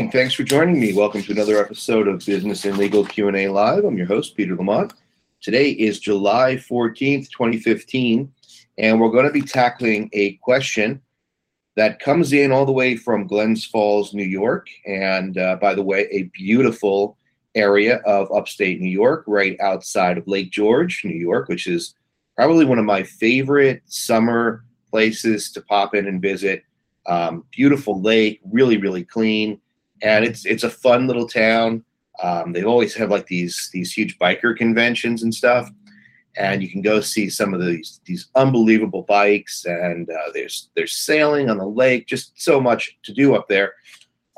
morning. Thanks for joining me. Welcome to another episode of Business and Legal Q&A Live. I'm your host, Peter Lamont. Today is July 14th, 2015, and we're going to be tackling a question that comes in all the way from Glens Falls, New York. And uh, by the way, a beautiful area of upstate New York, right outside of Lake George, New York, which is probably one of my favorite summer places to pop in and visit. Um, beautiful lake, really, really clean, and it's it's a fun little town. Um, they always have like these these huge biker conventions and stuff, and you can go see some of these these unbelievable bikes. And uh, there's there's sailing on the lake, just so much to do up there,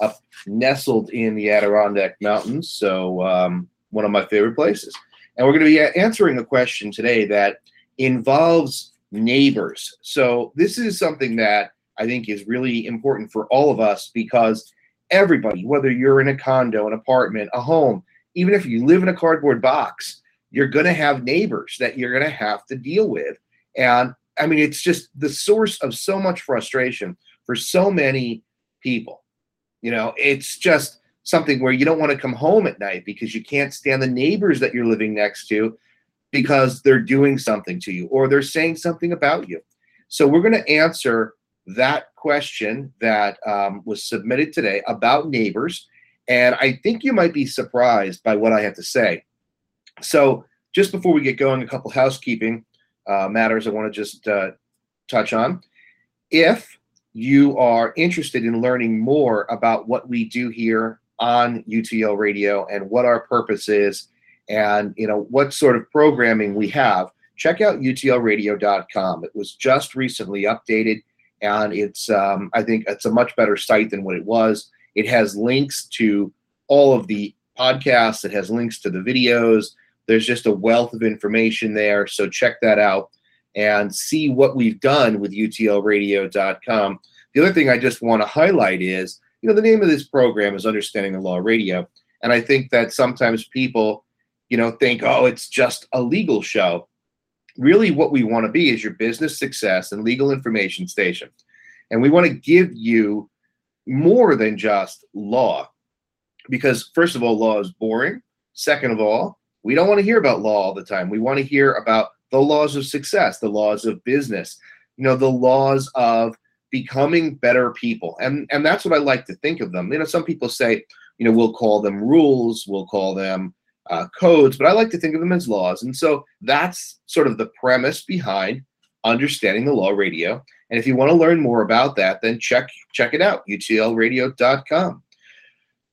up nestled in the Adirondack Mountains. So um, one of my favorite places. And we're going to be answering a question today that involves neighbors. So this is something that I think is really important for all of us because everybody, whether you're in a condo, an apartment, a home, even if you live in a cardboard box, you're going to have neighbors that you're going to have to deal with. And I mean, it's just the source of so much frustration for so many people. You know, it's just something where you don't want to come home at night because you can't stand the neighbors that you're living next to because they're doing something to you or they're saying something about you. So we're going to answer that question that um, was submitted today about neighbors. And I think you might be surprised by what I have to say. So, just before we get going, a couple housekeeping uh, matters I want to just uh, touch on. If you are interested in learning more about what we do here on UTL Radio and what our purpose is, and you know what sort of programming we have, check out utlradio.com. It was just recently updated and it's um, I think it's a much better site than what it was. It has links to all of the podcasts. It has links to the videos. There's just a wealth of information there. So check that out and see what we've done with utlradio.com. The other thing I just want to highlight is, you know, the name of this program is Understanding the Law Radio. And I think that sometimes people, you know, think, oh, it's just a legal show really what we want to be is your business success and legal information station. And we want to give you more than just law. Because, first of all, law is boring. Second of all, we don't want to hear about law all the time. We want to hear about the laws of success, the laws of business, you know, the laws of becoming better people. And and that's what I like to think of them. You know, some people say, you know, we'll call them rules, we'll call them uh, codes, but I like to think of them as laws. And so that's sort of the premise behind understanding the law radio. And if you want to learn more about that, then check check it out, utlradio.com.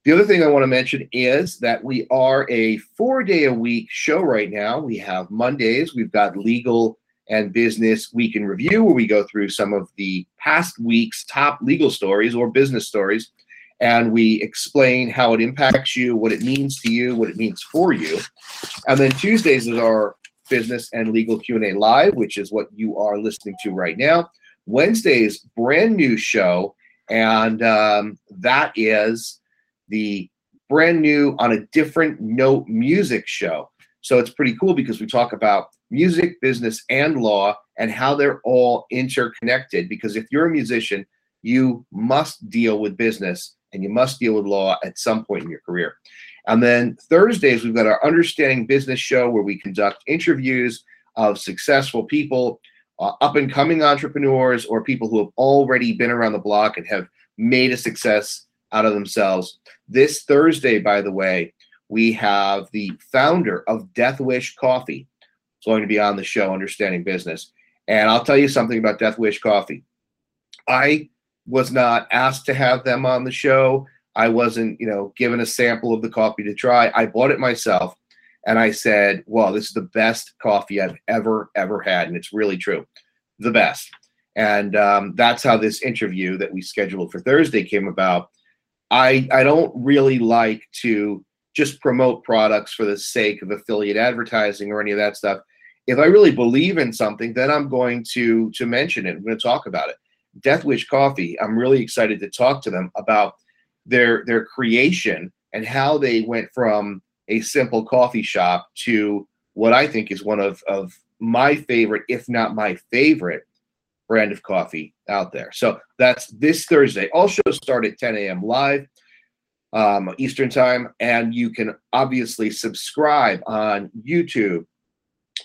The other thing I want to mention is that we are a four day a week show right now. We have Mondays, we've got legal and business week in review, where we go through some of the past week's top legal stories or business stories and we explain how it impacts you, what it means to you, what it means for you. And then Tuesdays is our business and legal Q&A live, which is what you are listening to right now. Wednesdays, brand new show, and um, that is the brand new on a different note music show. So it's pretty cool because we talk about music, business, and law and how they're all interconnected. Because if you're a musician, you must deal with business and you must deal with law at some point in your career. And then Thursdays, we've got our Understanding Business show where we conduct interviews of successful people, uh, up and coming entrepreneurs, or people who have already been around the block and have made a success out of themselves. This Thursday, by the way, we have the founder of Death Wish Coffee who's going to be on the show, Understanding Business. And I'll tell you something about Death Wish Coffee. I was not asked to have them on the show. I wasn't, you know, given a sample of the coffee to try. I bought it myself and I said, well, this is the best coffee I've ever, ever had. And it's really true. The best. And um, that's how this interview that we scheduled for Thursday came about. I, I don't really like to just promote products for the sake of affiliate advertising or any of that stuff. If I really believe in something, then I'm going to to mention it. I'm going to talk about it. Death Wish Coffee, I'm really excited to talk to them about their their creation and how they went from a simple coffee shop to what I think is one of, of my favorite, if not my favorite, brand of coffee out there. So that's this Thursday. All shows start at 10 a.m. live. um, Eastern Time, and you can obviously subscribe on YouTube,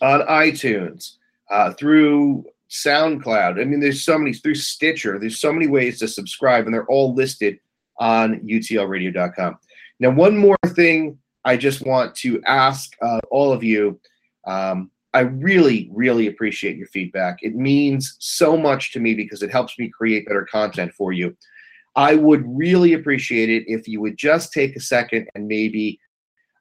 on iTunes, uh, through SoundCloud. I mean, there's so many through Stitcher. There's so many ways to subscribe, and they're all listed on utlradio.com. Now, one more thing I just want to ask uh, all of you. Um, I really, really appreciate your feedback. It means so much to me because it helps me create better content for you. I would really appreciate it if you would just take a second and maybe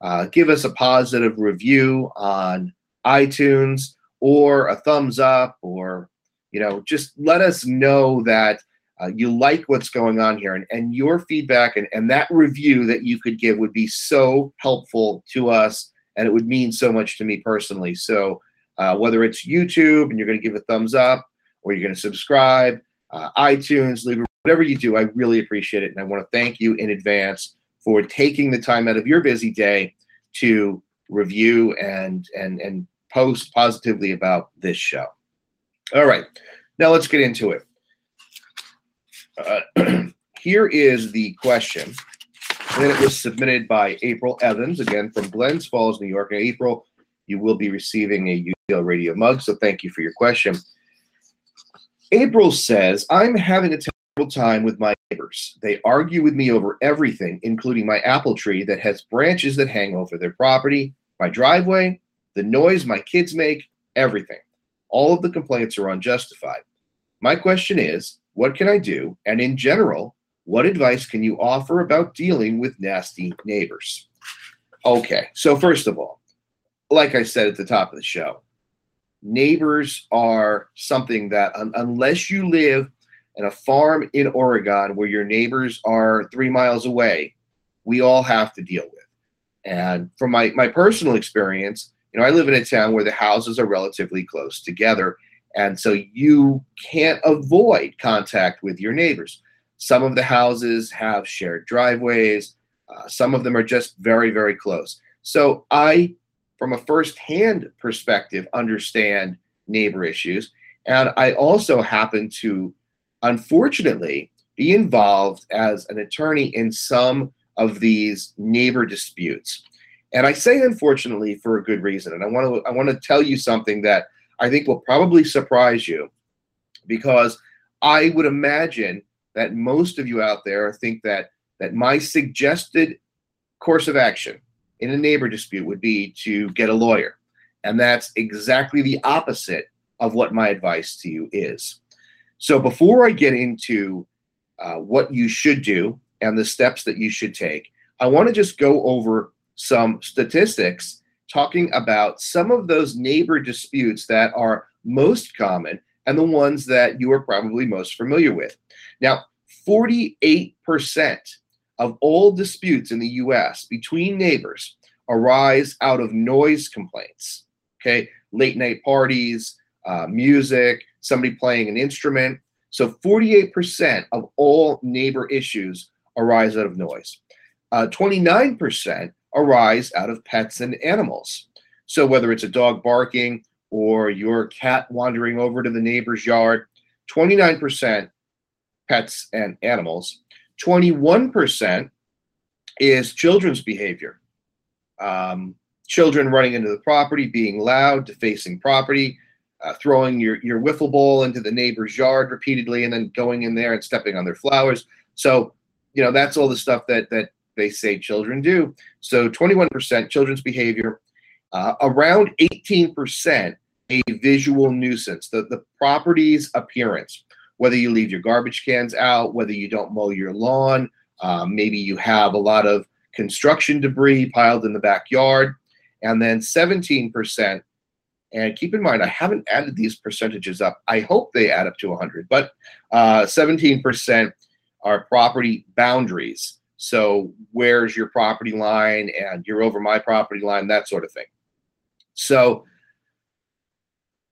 uh, give us a positive review on iTunes or a thumbs up or you know just let us know that uh, you like what's going on here and, and your feedback and, and that review that you could give would be so helpful to us and it would mean so much to me personally. So uh, whether it's youtube and you're going to give a thumbs up or you're going to subscribe uh, itunes leave whatever you do i really appreciate it and i want to thank you in advance for taking the time out of your busy day to review and and and post positively about this show all right now let's get into it uh, here is the question. And it was submitted by April Evans, again from Glens Falls, New York. And April, you will be receiving a UTL radio mug, so thank you for your question. April says, I'm having a terrible time with my neighbors. They argue with me over everything, including my apple tree that has branches that hang over their property, my driveway, the noise my kids make, everything. All of the complaints are unjustified. My question is, what can I do? And in general, what advice can you offer about dealing with nasty neighbors? Okay, so first of all, like I said at the top of the show, neighbors are something that, unless you live in a farm in Oregon where your neighbors are three miles away, we all have to deal with. And from my, my personal experience, you know, I live in a town where the houses are relatively close together. And so you can't avoid contact with your neighbors. Some of the houses have shared driveways, uh, some of them are just very, very close. So I, from a first-hand perspective, understand neighbor issues. And I also happen to, unfortunately, be involved as an attorney in some of these neighbor disputes. And I say unfortunately for a good reason. And I want to I want to tell you something that I think will probably surprise you because I would imagine that most of you out there think that that my suggested course of action in a neighbor dispute would be to get a lawyer. And that's exactly the opposite of what my advice to you is. So before I get into uh, what you should do and the steps that you should take, I want to just go over some statistics talking about some of those neighbor disputes that are most common and the ones that you are probably most familiar with. Now, 48% of all disputes in the US between neighbors arise out of noise complaints. Okay, late night parties, uh, music, somebody playing an instrument. So 48% of all neighbor issues arise out of noise. Uh, 29% arise out of pets and animals. So whether it's a dog barking or your cat wandering over to the neighbor's yard, 29% pets and animals. 21% is children's behavior. Um, children running into the property, being loud, defacing property, uh, throwing your, your wiffle ball into the neighbor's yard repeatedly, and then going in there and stepping on their flowers. So, you know, that's all the stuff that that they say children do. So 21% children's behavior, uh, around 18% a visual nuisance, the, the property's appearance, whether you leave your garbage cans out, whether you don't mow your lawn, um, maybe you have a lot of construction debris piled in the backyard, and then 17%. And keep in mind, I haven't added these percentages up. I hope they add up to 100, but uh, 17% are property boundaries. So where's your property line and you're over my property line, that sort of thing. So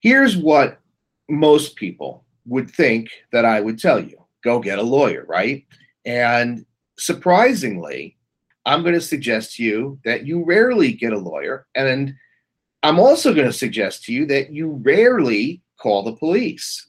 here's what most people would think that I would tell you go get a lawyer, right? And surprisingly, I'm going to suggest to you that you rarely get a lawyer. And I'm also going to suggest to you that you rarely call the police.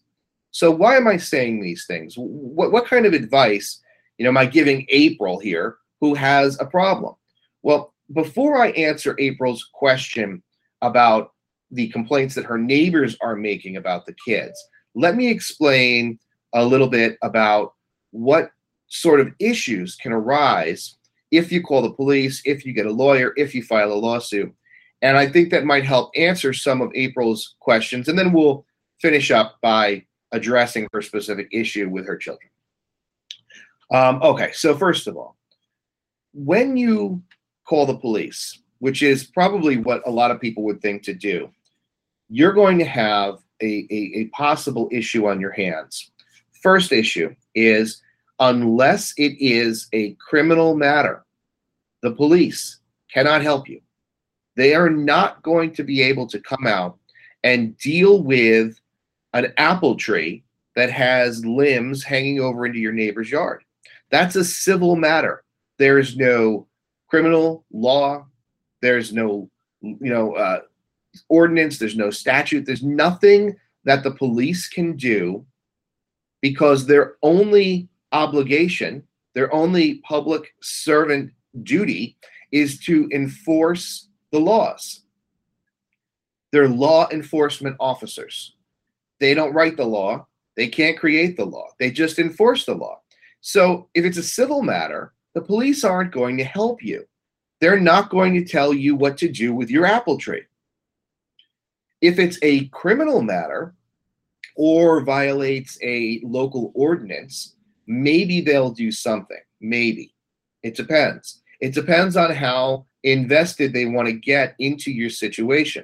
So, why am I saying these things? What, what kind of advice you know, am I giving April here, who has a problem. Well, before I answer April's question about the complaints that her neighbors are making about the kids, let me explain a little bit about what sort of issues can arise if you call the police, if you get a lawyer, if you file a lawsuit. And I think that might help answer some of April's questions. And then we'll finish up by addressing her specific issue with her children. Um, okay, so first of all, when you call the police, which is probably what a lot of people would think to do, you're going to have a, a, a possible issue on your hands. First issue is unless it is a criminal matter, the police cannot help you. They are not going to be able to come out and deal with an apple tree that has limbs hanging over into your neighbor's yard. That's a civil matter. There is no criminal law. There's no, you know, uh, ordinance. There's no statute. There's nothing that the police can do because their only obligation, their only public servant duty is to enforce the laws. They're law enforcement officers. They don't write the law, they can't create the law, they just enforce the law. So if it's a civil matter, the police aren't going to help you. They're not going to tell you what to do with your apple tree. If it's a criminal matter or violates a local ordinance, maybe they'll do something. Maybe. It depends. It depends on how invested they want to get into your situation.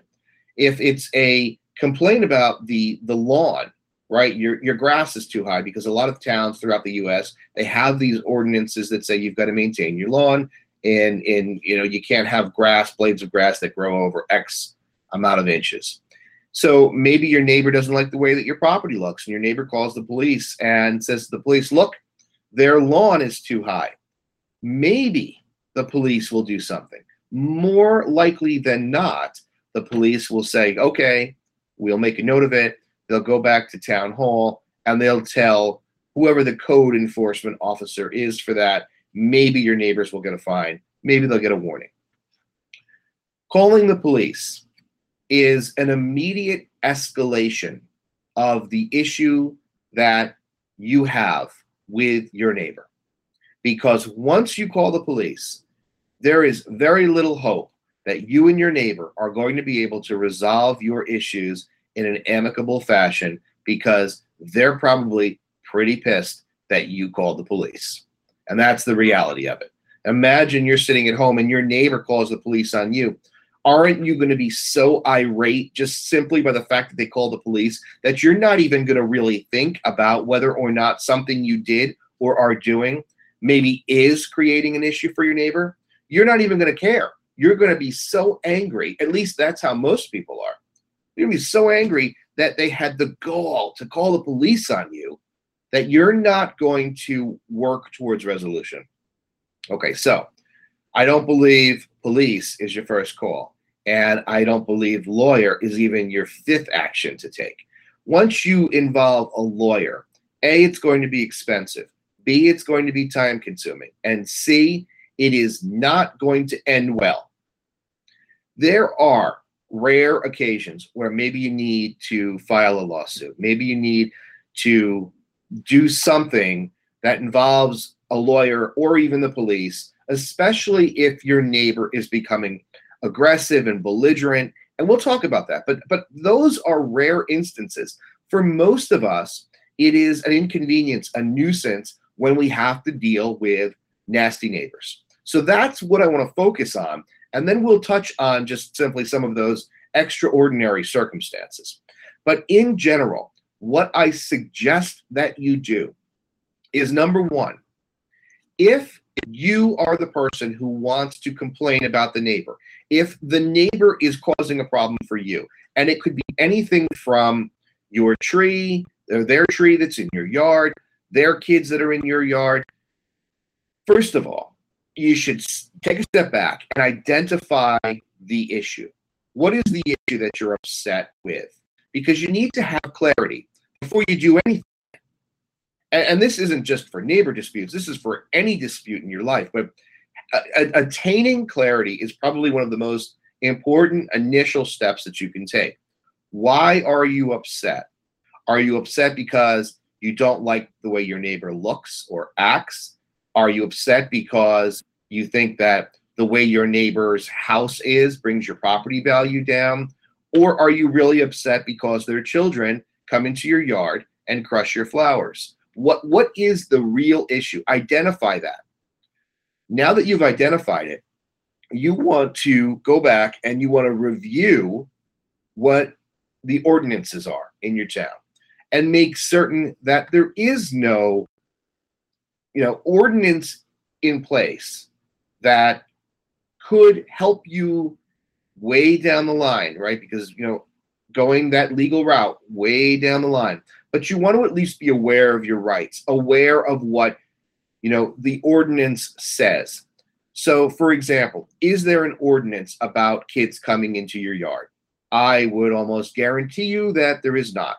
If it's a complaint about the the lawn, right? Your your grass is too high because a lot of towns throughout the US, they have these ordinances that say you've got to maintain your lawn and and you know, you can't have grass, blades of grass that grow over X amount of inches. So maybe your neighbor doesn't like the way that your property looks, and your neighbor calls the police and says to the police, Look, their lawn is too high. Maybe the police will do something. More likely than not, the police will say, Okay, we'll make a note of it. They'll go back to town hall and they'll tell whoever the code enforcement officer is for that. Maybe your neighbors will get a fine. Maybe they'll get a warning. Calling the police is an immediate escalation of the issue that you have with your neighbor. Because once you call the police, there is very little hope that you and your neighbor are going to be able to resolve your issues in an amicable fashion because they're probably pretty pissed that you called the police. And that's the reality of it. Imagine you're sitting at home and your neighbor calls the police on you aren't you going to be so irate just simply by the fact that they called the police that you're not even going to really think about whether or not something you did or are doing maybe is creating an issue for your neighbor? You're not even going to care. You're going to be so angry. At least that's how most people are. You're going to be so angry that they had the gall to call the police on you that you're not going to work towards resolution. Okay, so I don't believe police is your first call. And I don't believe lawyer is even your fifth action to take. Once you involve a lawyer, A, it's going to be expensive. B, it's going to be time consuming. And C, it is not going to end well. There are rare occasions where maybe you need to file a lawsuit. Maybe you need to do something that involves a lawyer or even the police especially if your neighbor is becoming aggressive and belligerent. And we'll talk about that. But but those are rare instances. For most of us, it is an inconvenience, a nuisance when we have to deal with nasty neighbors. So that's what I want to focus on. And then we'll touch on just simply some of those extraordinary circumstances. But in general, what I suggest that you do is number one, if you are the person who wants to complain about the neighbor. If the neighbor is causing a problem for you, and it could be anything from your tree, or their tree that's in your yard, their kids that are in your yard, first of all, you should take a step back and identify the issue. What is the issue that you're upset with? Because you need to have clarity before you do anything and, and this isn't just for neighbor disputes, this is for any dispute in your life. But attaining clarity is probably one of the most important initial steps that you can take. Why are you upset? Are you upset because you don't like the way your neighbor looks or acts? Are you upset because you think that the way your neighbor's house is brings your property value down? Or are you really upset because their children come into your yard and crush your flowers? What what is the real issue? Identify that. Now that you've identified it, you want to go back and you want to review what the ordinances are in your town and make certain that there is no you know ordinance in place that could help you way down the line right? Because you know going that legal route way down the line. But you want to at least be aware of your rights aware of what you know the ordinance says. So for example is there an ordinance about kids coming into your yard? I would almost guarantee you that there is not.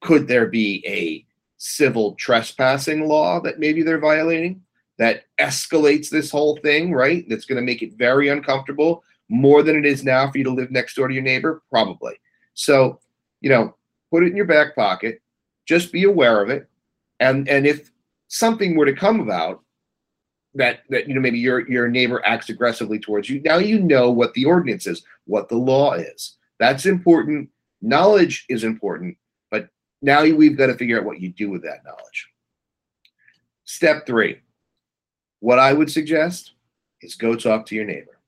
Could there be a civil trespassing law that maybe they're violating that escalates this whole thing, right? That's going to make it very uncomfortable more than it is now for you to live next door to your neighbor? Probably. So, you know, put it in your back pocket, just be aware of it. And and if something were to come about that that you know maybe your your neighbor acts aggressively towards you, now you know what the ordinance is, what the law is. That's important. Knowledge is important. Now we've got to figure out what you do with that knowledge. Step three, what I would suggest is go talk to your neighbor.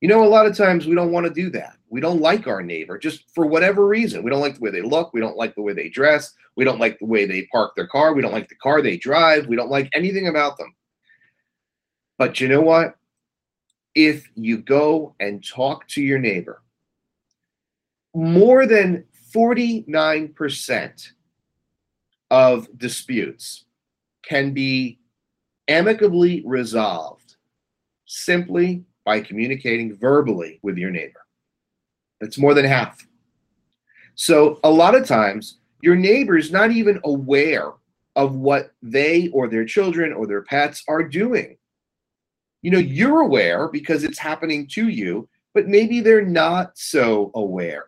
You know, a lot of times we don't want to do that. We don't like our neighbor just for whatever reason. We don't like the way they look. We don't like the way they dress. We don't like the way they park their car. We don't like the car they drive. We don't like anything about them. But you know what? If you go and talk to your neighbor, more than 49% of disputes can be amicably resolved simply by communicating verbally with your neighbor. That's more than half. So, a lot of times, your neighbor is not even aware of what they or their children or their pets are doing. You know, you're aware because it's happening to you, but maybe they're not so aware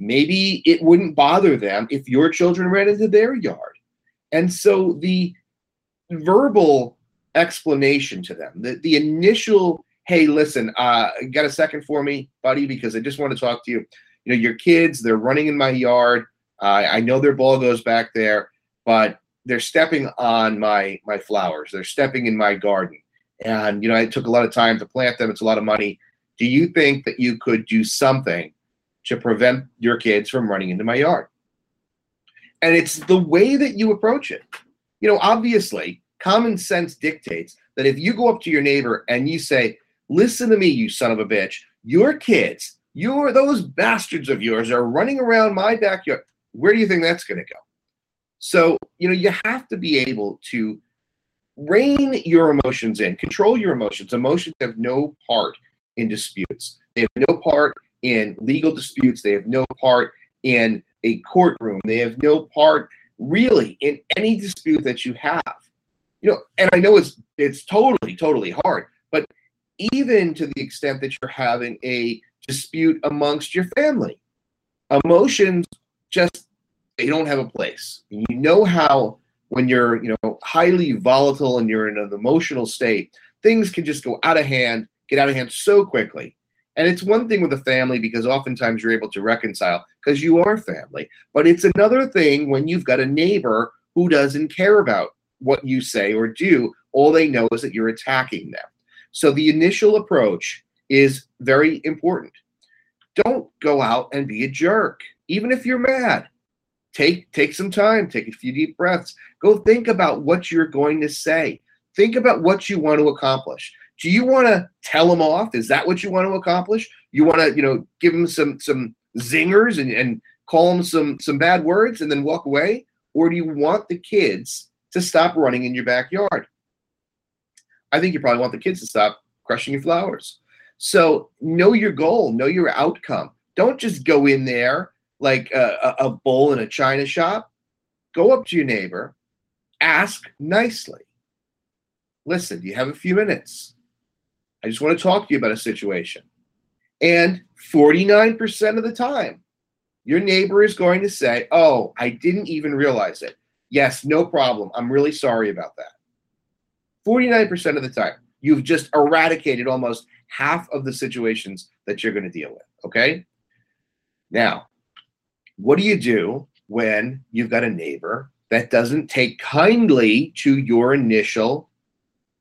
maybe it wouldn't bother them if your children ran into their yard. And so the verbal explanation to them, the, the initial, hey, listen, uh, got a second for me, buddy, because I just want to talk to you. You know, your kids, they're running in my yard. Uh, I know their ball goes back there, but they're stepping on my my flowers. They're stepping in my garden. And you know, it took a lot of time to plant them. It's a lot of money. Do you think that you could do something to prevent your kids from running into my yard. And it's the way that you approach it. You know, obviously, common sense dictates that if you go up to your neighbor and you say, Listen to me, you son of a bitch, your kids, your those bastards of yours are running around my backyard. Where do you think that's to go? So, you know, you have to be able to rein your emotions in, control your emotions. Emotions have no part in disputes. They have no part in legal disputes. They have no part in a courtroom. They have no part really in any dispute that you have. You know, and I know it's it's totally totally hard, but even to the extent that you're having a dispute amongst your family, emotions just they don't have a place. You know how when you're you know highly volatile and you're in an emotional state, things can just go out of hand, get out of hand so quickly. And it's one thing with a family because oftentimes you're able to reconcile because you are family. But it's another thing when you've got a neighbor who doesn't care about what you say or do. All they know is that you're attacking them. So the initial approach is very important. Don't go out and be a jerk, even if you're mad. Take take some time, take a few deep breaths. Go think about what you're going to say. Think about what you want to accomplish do you want to tell them off? Is that what you want to accomplish? You want to, you know, give them some some zingers and, and call them some some bad words and then walk away? Or do you want the kids to stop running in your backyard? I think you probably want the kids to stop crushing your flowers. So know your goal, know your outcome. Don't just go in there like a, a bull in a china shop. Go up to your neighbor, ask nicely. Listen, you have a few minutes? I just want to talk to you about a situation. And 49% of the time, your neighbor is going to say, Oh, I didn't even realize it. Yes, no problem. I'm really sorry about that. 49% of the time, you've just eradicated almost half of the situations that you're going to deal with. Okay. Now, what do you do when you've got a neighbor that doesn't take kindly to your initial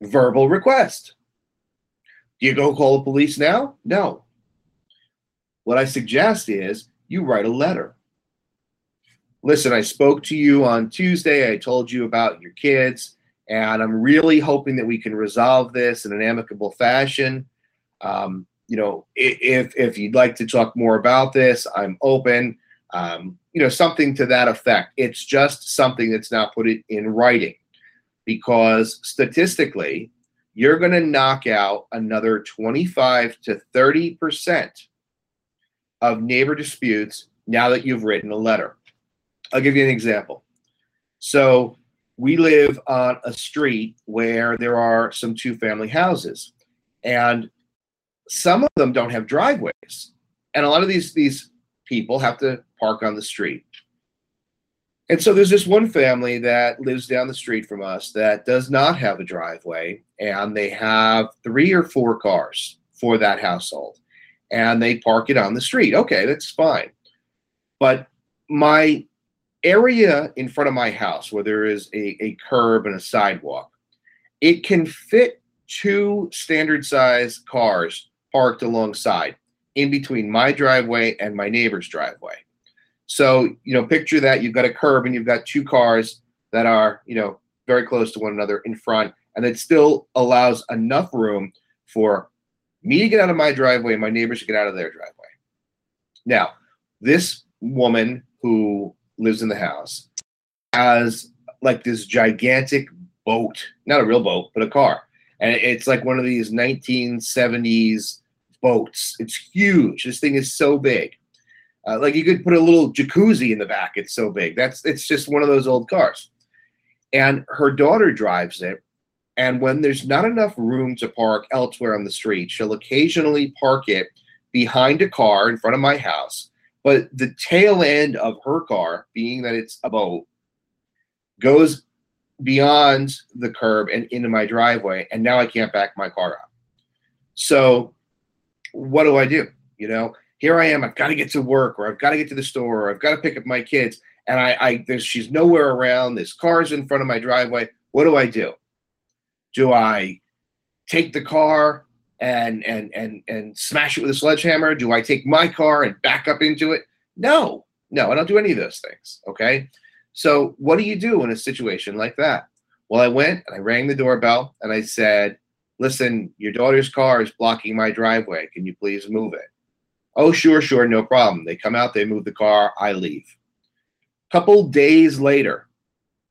verbal request? Do you go call the police now? No. What I suggest is you write a letter. Listen, I spoke to you on Tuesday. I told you about your kids, and I'm really hoping that we can resolve this in an amicable fashion. Um, you know, if if you'd like to talk more about this, I'm open. Um, you know, something to that effect. It's just something that's not put it in writing, because statistically, you're going to knock out another 25 to 30 percent of neighbor disputes now that you've written a letter. I'll give you an example. So we live on a street where there are some two family houses and some of them don't have driveways and a lot of these these people have to park on the street and so there's this one family that lives down the street from us that does not have a driveway and they have three or four cars for that household and they park it on the street okay that's fine but my area in front of my house where there is a, a curb and a sidewalk it can fit two standard size cars parked alongside in between my driveway and my neighbor's driveway. So, you know, picture that you've got a curb and you've got two cars that are, you know, very close to one another in front, and it still allows enough room for me to get out of my driveway and my neighbors to get out of their driveway. Now, this woman who lives in the house has like this gigantic boat, not a real boat, but a car and it's like one of these 1970s boats. It's huge. This thing is so big. Uh, like you could put a little jacuzzi in the back. It's so big. That's it's just one of those old cars. And her daughter drives it. And when there's not enough room to park elsewhere on the street, she'll occasionally park it behind a car in front of my house. But the tail end of her car, being that it's a boat, goes beyond the curb and into my driveway, and now I can't back my car up. So, what do I do? You know, here I am. I've got to get to work, or I've got to get to the store, or I've got to pick up my kids, and I, I there's she's nowhere around. This car's in front of my driveway. What do I do? Do I take the car and and and and smash it with a sledgehammer? Do I take my car and back up into it? No, no, I don't do any of those things. Okay. So, what do you do in a situation like that? Well, I went and I rang the doorbell and I said, Listen, your daughter's car is blocking my driveway. Can you please move it? Oh, sure, sure, no problem. They come out, they move the car, I leave. Couple days later,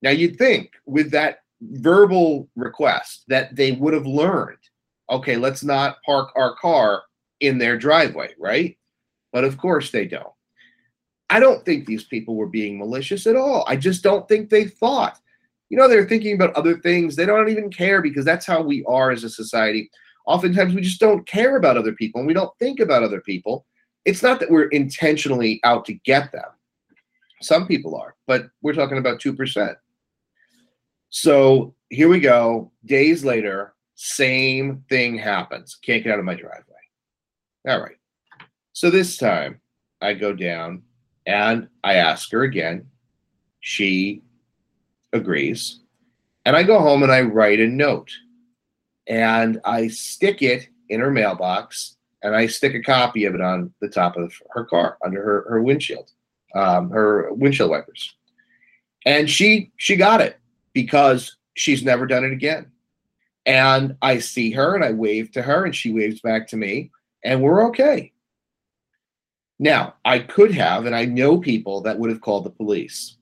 now you'd think with that verbal request that they would have learned, okay, let's not park our car in their driveway, right? But of course they don't. I don't think these people were being malicious at all. I just don't think they thought. You know, they're thinking about other things. They don't even care because that's how we are as a society. Oftentimes, we just don't care about other people and we don't think about other people. It's not that we're intentionally out to get them. Some people are, but we're talking about 2%. So here we go. Days later, same thing happens. Can't get out of my driveway. All right. So this time I go down and I ask her again. She agrees. And I go home and I write a note and I stick it in her mailbox and I stick a copy of it on the top of her car under her, her windshield, um, her windshield wipers. And she she got it because she's never done it again. And I see her and I wave to her and she waves back to me and we're okay. Now, I could have, and I know people that would have called the police,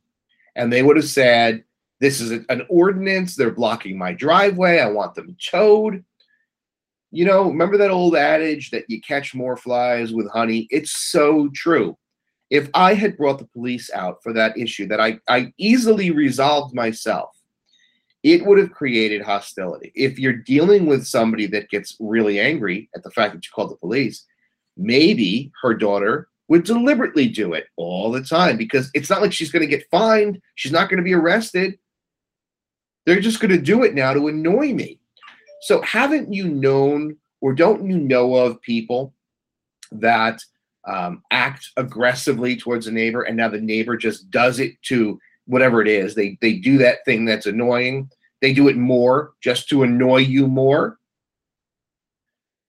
and they would have said, This is an ordinance. They're blocking my driveway. I want them towed. You know, remember that old adage that you catch more flies with honey? It's so true. If I had brought the police out for that issue that I, I easily resolved myself, it would have created hostility. If you're dealing with somebody that gets really angry at the fact that you called the police, maybe her daughter would deliberately do it all the time because it's not like she's going to get fined. She's not going to be arrested. They're just going to do it now to annoy me. So, haven't you known or don't you know of people that um, act aggressively towards a neighbor and now the neighbor just does it to whatever it is? They, they do that thing that's annoying. They do it more just to annoy you more.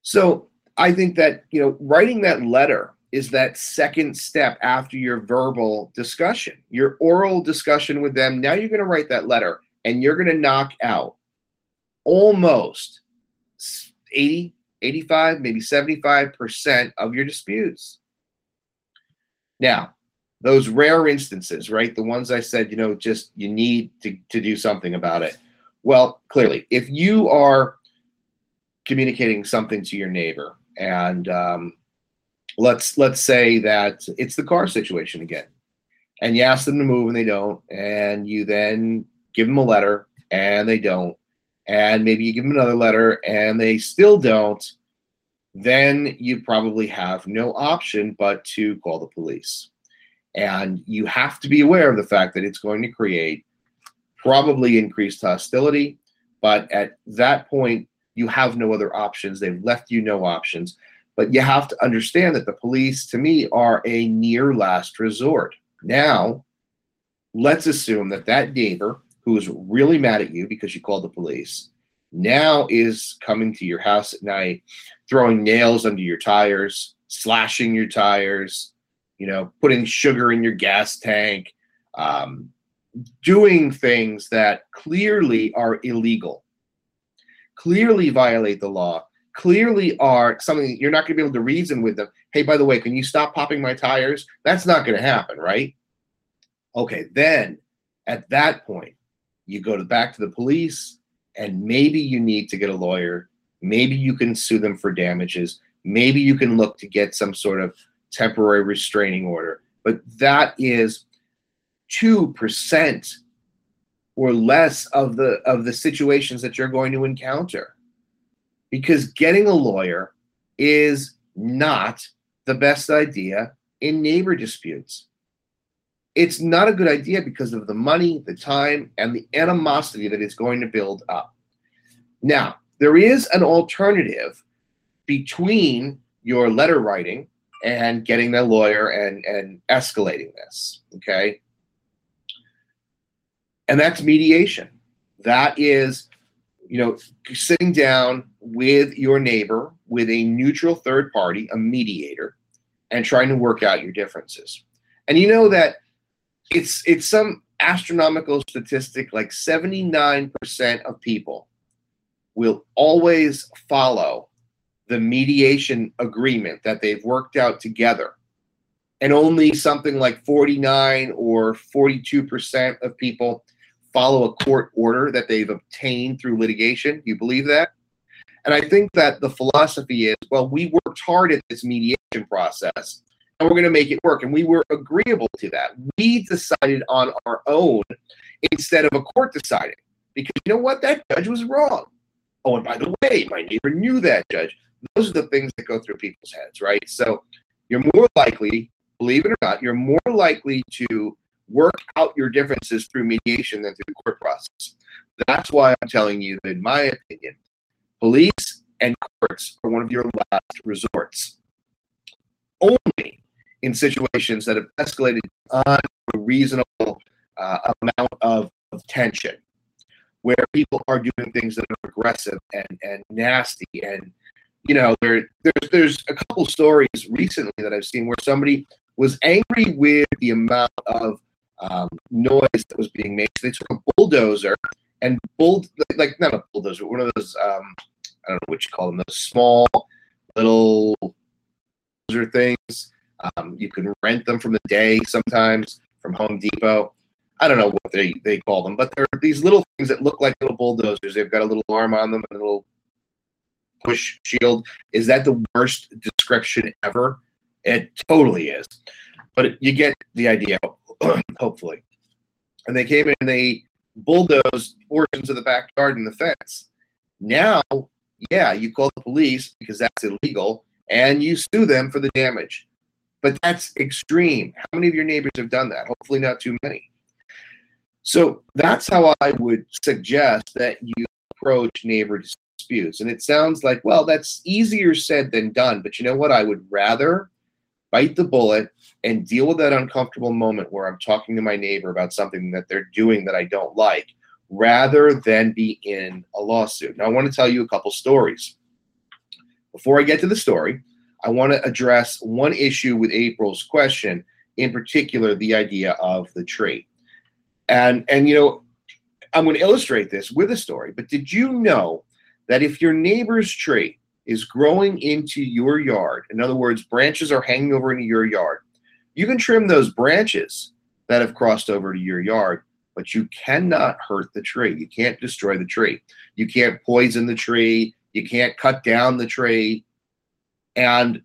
So, I think that, you know, writing that letter is that second step after your verbal discussion, your oral discussion with them. Now you're going to write that letter and you're going to knock out almost 80, 85, maybe 75% of your disputes. Now, those rare instances, right? The ones I said, you know, just you need to, to do something about it. Well, clearly, if you are communicating something to your neighbor and um, let's let's say that it's the car situation again and you ask them to move and they don't and you then give them a letter and they don't and maybe you give them another letter and they still don't then you probably have no option but to call the police and you have to be aware of the fact that it's going to create probably increased hostility but at that point you have no other options they've left you no options but you have to understand that the police, to me, are a near last resort. Now, let's assume that that neighbor who is really mad at you because you called the police now is coming to your house at night, throwing nails under your tires, slashing your tires, you know, putting sugar in your gas tank, um, doing things that clearly are illegal, clearly violate the law, clearly are something you're not going to be able to reason with them. Hey, by the way, can you stop popping my tires? That's not going to happen, right? Okay, then at that point, you go to back to the police, and maybe you need to get a lawyer. Maybe you can sue them for damages. Maybe you can look to get some sort of temporary restraining order. But that is two percent or less of the of the situations that you're going to encounter because getting a lawyer is not the best idea in neighbor disputes. It's not a good idea because of the money, the time, and the animosity that it's going to build up. Now, there is an alternative between your letter writing and getting the lawyer and, and escalating this. Okay. And that's mediation. That is you know, sitting down with your neighbor, with a neutral third party, a mediator, and trying to work out your differences. And you know that it's it's some astronomical statistic like 79% of people will always follow the mediation agreement that they've worked out together. And only something like 49 or 42% of people follow a court order that they've obtained through litigation. You believe that? And I think that the philosophy is well, we worked hard at this mediation process we're going to make it work. And we were agreeable to that. We decided on our own instead of a court deciding. Because you know what? That judge was wrong. Oh, and by the way, my neighbor knew that judge. Those are the things that go through people's heads, right? So you're more likely, believe it or not, you're more likely to work out your differences through mediation than through the court process. That's why I'm telling you that, in my opinion, police and courts are one of your last resorts. Only in situations that have escalated on a reasonable uh, amount of, of tension, where people are doing things that are aggressive and, and nasty and you know there there's there's a couple stories recently that I've seen where somebody was angry with the amount of um, noise that was being made. So they took a bulldozer and bull like not a bulldozer, one of those um, I don't know what you call them, those small little things. Um, you can rent them from the day sometimes from Home Depot. I don't know what they, they call them, but they're these little things that look like little bulldozers. They've got a little arm on them and a little push shield. Is that the worst description ever? It totally is. But you get the idea. hopefully. And they came in and they bulldozed portions of the backyard and the fence. Now, yeah, you call the police because that's illegal and you sue them for the damage. But that's extreme. How many of your neighbors have done that? Hopefully, not too many. So that's how I would suggest that you approach neighbor disputes. And it sounds like, well, that's easier said than done. But you know what? I would rather bite the bullet and deal with that uncomfortable moment where I'm talking to my neighbor about something that they're doing that I don't like rather than be in a lawsuit. Now, I want to tell you a couple stories. Before I get to the story, I want to address one issue with April's question, in particular, the idea of the tree. And, and you know, I'm going to illustrate this with a story, but did you know that if your neighbor's tree is growing into your yard, in other words, branches are hanging over into your yard, you can trim those branches that have crossed over to your yard, but you cannot hurt the tree. You can't destroy the tree. You can't poison the tree. You can't cut down the tree. And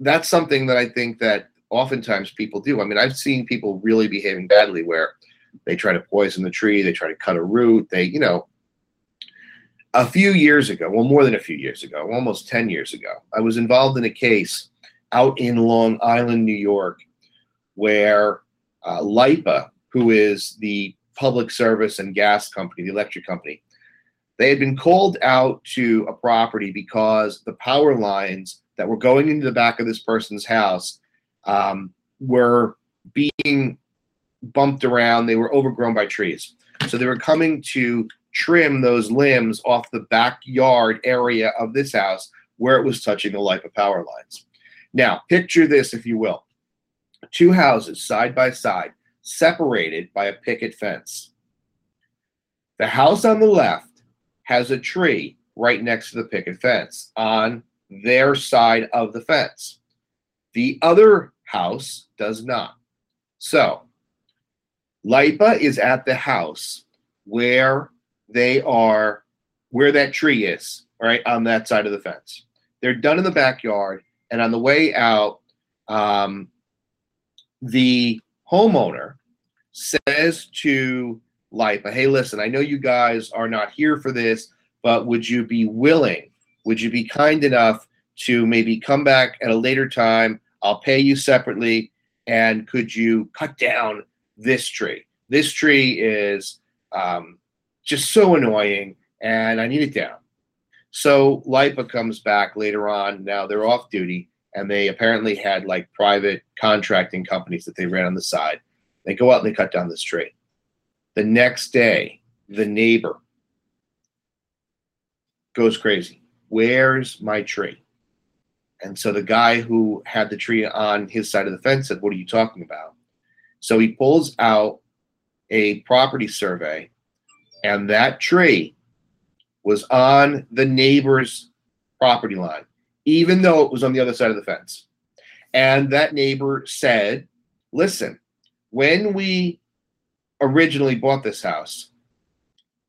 that's something that I think that oftentimes people do. I mean, I've seen people really behaving badly where they try to poison the tree, they try to cut a root, they, you know, a few years ago, well, more than a few years ago, almost 10 years ago, I was involved in a case out in Long Island, New York, where uh, LIPA, who is the public service and gas company, the electric company, they had been called out to a property because the power lines that were going into the back of this person's house um, were being bumped around. They were overgrown by trees. So they were coming to trim those limbs off the backyard area of this house where it was touching the LIPA power lines. Now, picture this, if you will two houses side by side, separated by a picket fence. The house on the left has a tree right next to the picket fence on their side of the fence. The other house does not. So, LIPA is at the house where they are, where that tree is, right, on that side of the fence. They're done in the backyard, and on the way out, um, the homeowner says to LIPA, hey, listen, I know you guys are not here for this, but would you be willing, would you be kind enough to maybe come back at a later time? I'll pay you separately. And could you cut down this tree? This tree is um, just so annoying and I need it down. So LIPA comes back later on. Now they're off duty and they apparently had like private contracting companies that they ran on the side. They go out and they cut down this tree. The next day, the neighbor goes crazy. Where's my tree? And so the guy who had the tree on his side of the fence said, What are you talking about? So he pulls out a property survey, and that tree was on the neighbor's property line even though it was on the other side of the fence. And that neighbor said, Listen, when we originally bought this house,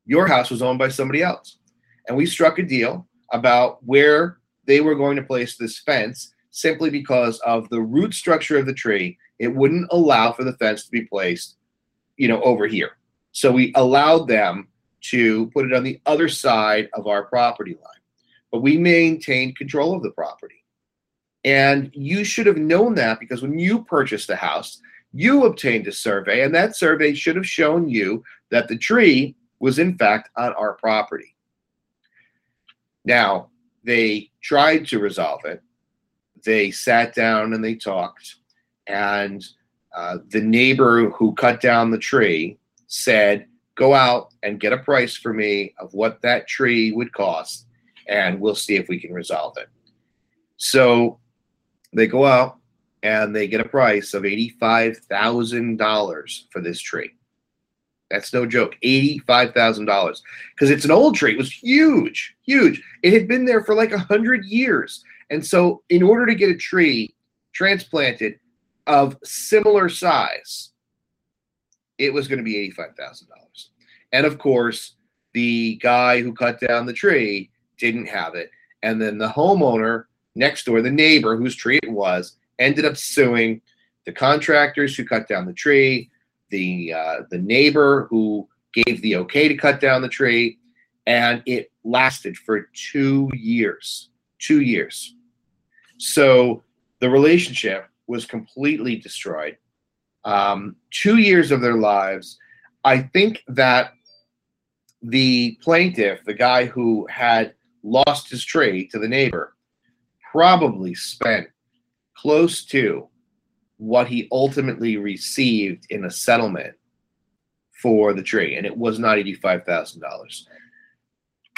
your house was owned by somebody else. And we struck a deal about where they were going to place this fence simply because of the root structure of the tree. It wouldn't allow for the fence to be placed, you know, over here. So we allowed them to put it on the other side of our property line but we maintained control of the property. And you should have known that because when you purchased the house, you obtained a survey, and that survey should have shown you that the tree was in fact on our property. Now, they tried to resolve it. They sat down and they talked, and uh, the neighbor who cut down the tree said, Go out and get a price for me of what that tree would cost and we'll see if we can resolve it. So they go out and they get a price of $85,000 for this tree. That's no joke. $85,000. Because it's an old tree. It was huge, huge. It had been there for like a 100 years. And so, in order to get a tree transplanted of similar size, it was going to be $85,000. And of course, the guy who cut down the tree didn't have it. And then the homeowner next door, the neighbor whose tree it was, ended up suing the contractors who cut down the tree, the uh, the neighbor who gave the okay to cut down the tree, and it lasted for two years. Two years. So the relationship was completely destroyed. Um, two years of their lives. I think that the plaintiff, the guy who had lost his tree to the neighbor, probably spent close to what he ultimately received in a settlement for the tree, and it was not eighty-five thousand dollars.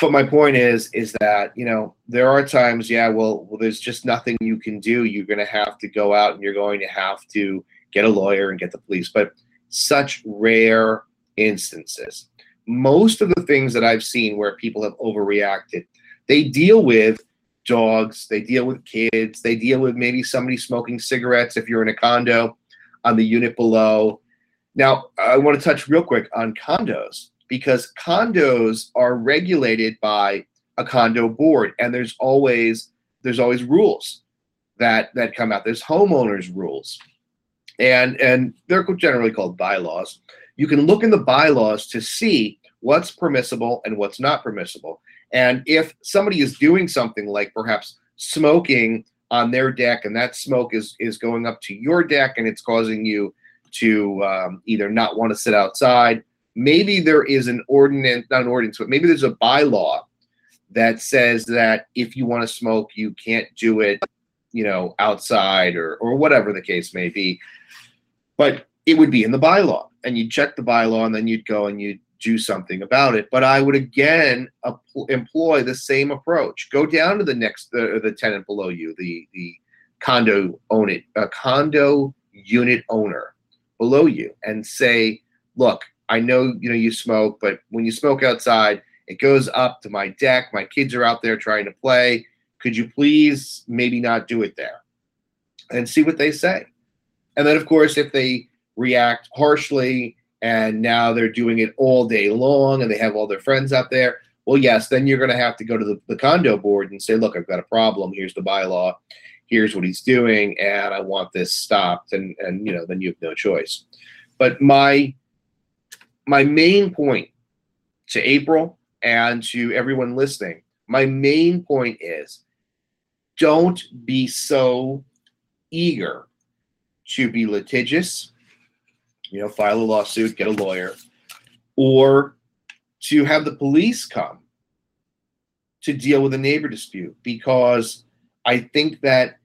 But my point is, is that you know there are times, yeah, well, well, there's just nothing you can do. You're going to have to go out, and you're going to have to get a lawyer and get the police. But such rare instances. Most of the things that I've seen where people have overreacted, they deal with dogs, they deal with kids, they deal with maybe somebody smoking cigarettes if you're in a condo on the unit below. Now, I want to touch real quick on condos because condos are regulated by a condo board and there's always there's always rules that that come out. There's homeowners rules. And and they're generally called bylaws. You can look in the bylaws to see what's permissible and what's not permissible. And if somebody is doing something like perhaps smoking on their deck and that smoke is is going up to your deck and it's causing you to um, either not want to sit outside maybe there is an ordinance not an ordinance but maybe there's a bylaw that says that if you want to smoke you can't do it you know outside or or whatever the case may be. But it would be in the bylaw and you'd check the bylaw and then you'd go and you'd do something about it. But I would again employ the same approach. Go down to the next the, the tenant below you, the the condo own it, a condo unit owner below you, and say, look, I know you know you smoke, but when you smoke outside, it goes up to my deck. My kids are out there trying to play. Could you please maybe not do it there? And see what they say. And then, of course, if they react harshly and now they're doing it all day long and they have all their friends out there. Well, yes, then you're going to have to go to the, the condo board and say, look, I've got a problem. Here's the bylaw. Here's what he's doing, and I want this stopped. And and you know, then you have no choice. But my my main point to April and to everyone listening, my main point is don't be so eager to be litigious you know, file a lawsuit, get a lawyer, or to have the police come to deal with a neighbor dispute because I think that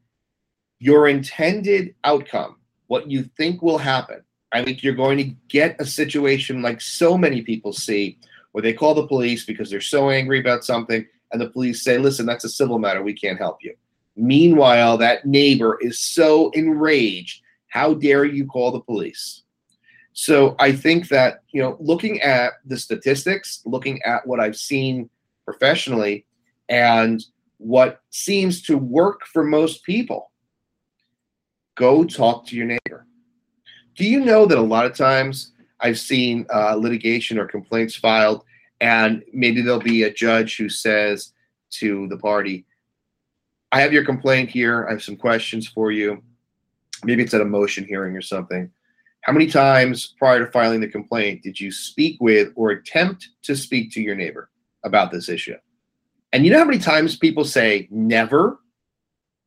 your intended outcome, what you think will happen, I think you're going to get a situation like so many people see where they call the police because they're so angry about something and the police say, listen, that's a civil matter. We can't help you. Meanwhile, that neighbor is so enraged. How dare you call the police? So I think that, you know, looking at the statistics, looking at what I've seen professionally and what seems to work for most people, go talk to your neighbor. Do you know that a lot of times I've seen uh, litigation or complaints filed, and maybe there'll be a judge who says to the party, I have your complaint here. I have some questions for you. Maybe it's at a motion hearing or something. How many times prior to filing the complaint did you speak with or attempt to speak to your neighbor about this issue? And you know how many times people say never?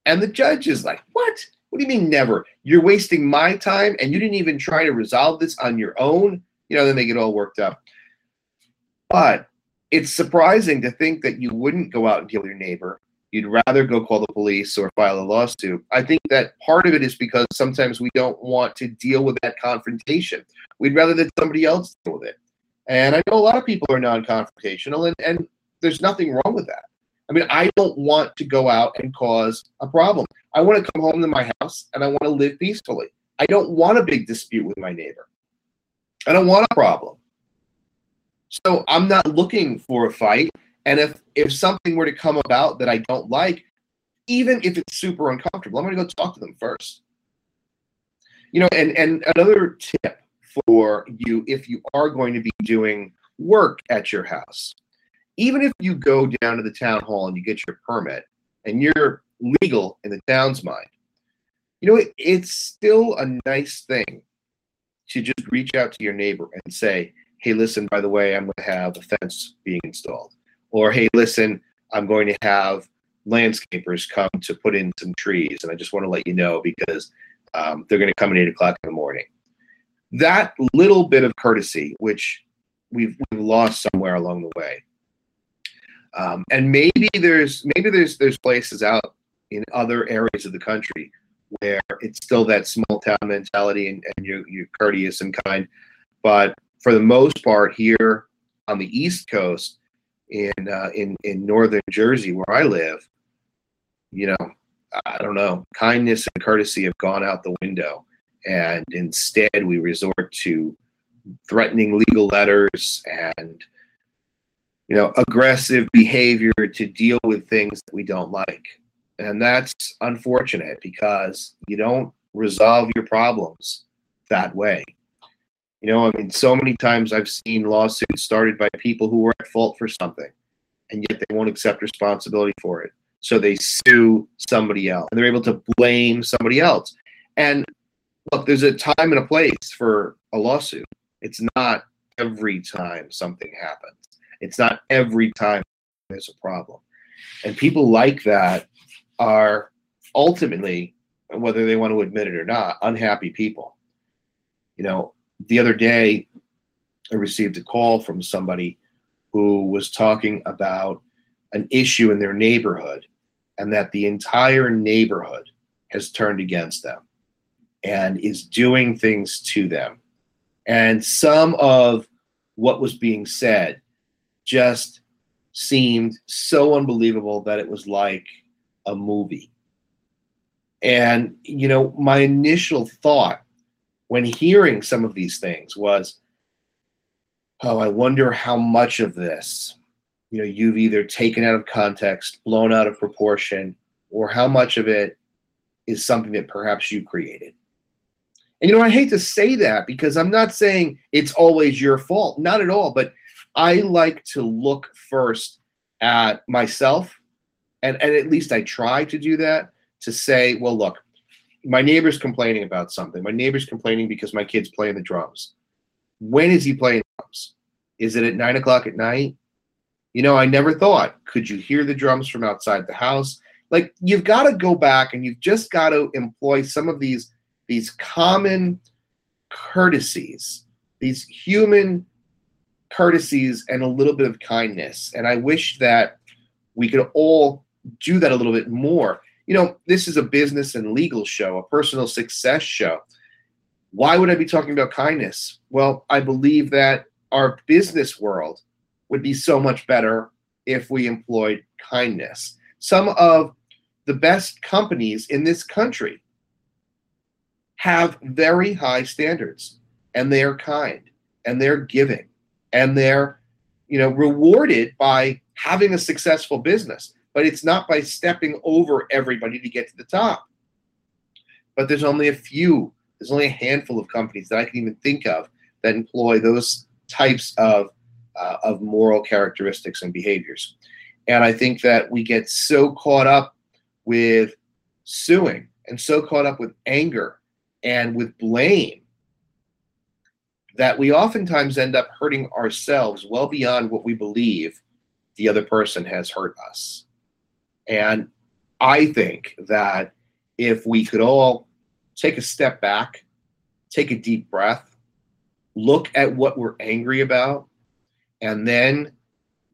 And the judge is like, What? What do you mean never? You're wasting my time and you didn't even try to resolve this on your own? You know, then they get all worked up. But it's surprising to think that you wouldn't go out and deal with your neighbor you'd rather go call the police or file a lawsuit. I think that part of it is because sometimes we don't want to deal with that confrontation. We'd rather that somebody else deal with it. And I know a lot of people are non-confrontational, and, and there's nothing wrong with that. I mean, I don't want to go out and cause a problem. I want to come home to my house and I want to live peacefully. I don't want a big dispute with my neighbor. I don't want a problem. So I'm not looking for a fight. And if if something were to come about that I don't like, even if it's super uncomfortable, I'm going to go talk to them first. You know, and and another tip for you if you are going to be doing work at your house, even if you go down to the town hall and you get your permit and you're legal in the town's mind, you know, it, it's still a nice thing to just reach out to your neighbor and say, hey, listen, by the way, I'm going to have a fence being installed. Or, hey, listen, I'm going to have landscapers come to put in some trees. And I just want to let you know because um, they're going to come at eight o'clock in the morning. That little bit of courtesy, which we've, we've lost somewhere along the way. Um, and maybe there's maybe there's there's places out in other areas of the country where it's still that small town mentality and, and you're, you're courteous and kind. But for the most part, here on the East Coast, in uh, in in northern Jersey where I live, you know, I don't know, kindness and courtesy have gone out the window, and instead we resort to threatening legal letters and you know aggressive behavior to deal with things that we don't like. And that's unfortunate because you don't resolve your problems that way you know, I mean, so many times I've seen lawsuits started by people who were at fault for something, and yet they won't accept responsibility for it. So they sue somebody else, and they're able to blame somebody else. And look, there's a time and a place for a lawsuit. It's not every time something happens. It's not every time there's a problem. And people like that are ultimately, whether they want to admit it or not, unhappy people. You know, the other day, I received a call from somebody who was talking about an issue in their neighborhood and that the entire neighborhood has turned against them and is doing things to them. And some of what was being said just seemed so unbelievable that it was like a movie. And, you know, my initial thought when hearing some of these things was, oh, I wonder how much of this, you know, you've either taken out of context, blown out of proportion, or how much of it is something that perhaps you created. And you know, I hate to say that because I'm not saying it's always your fault, not at all, but I like to look first at myself and, and at least I try to do that to say, well, look, my neighbor's complaining about something. My neighbor's complaining because my kid's playing the drums. When is he playing drums? Is it at nine o'clock at night? You know, I never thought, could you hear the drums from outside the house? Like you've got to go back and you've just got to employ some of these these common courtesies, these human courtesies and a little bit of kindness. And I wish that we could all do that a little bit more you know, this is a business and legal show, a personal success show. Why would I be talking about kindness? Well, I believe that our business world would be so much better if we employed kindness. Some of the best companies in this country have very high standards and they are kind and they're giving and they're you know rewarded by having a successful business but it's not by stepping over everybody to get to the top. But there's only a few, there's only a handful of companies that I can even think of that employ those types of uh, of moral characteristics and behaviors. And I think that we get so caught up with suing and so caught up with anger and with blame that we oftentimes end up hurting ourselves well beyond what we believe the other person has hurt us. And I think that if we could all take a step back, take a deep breath, look at what we're angry about, and then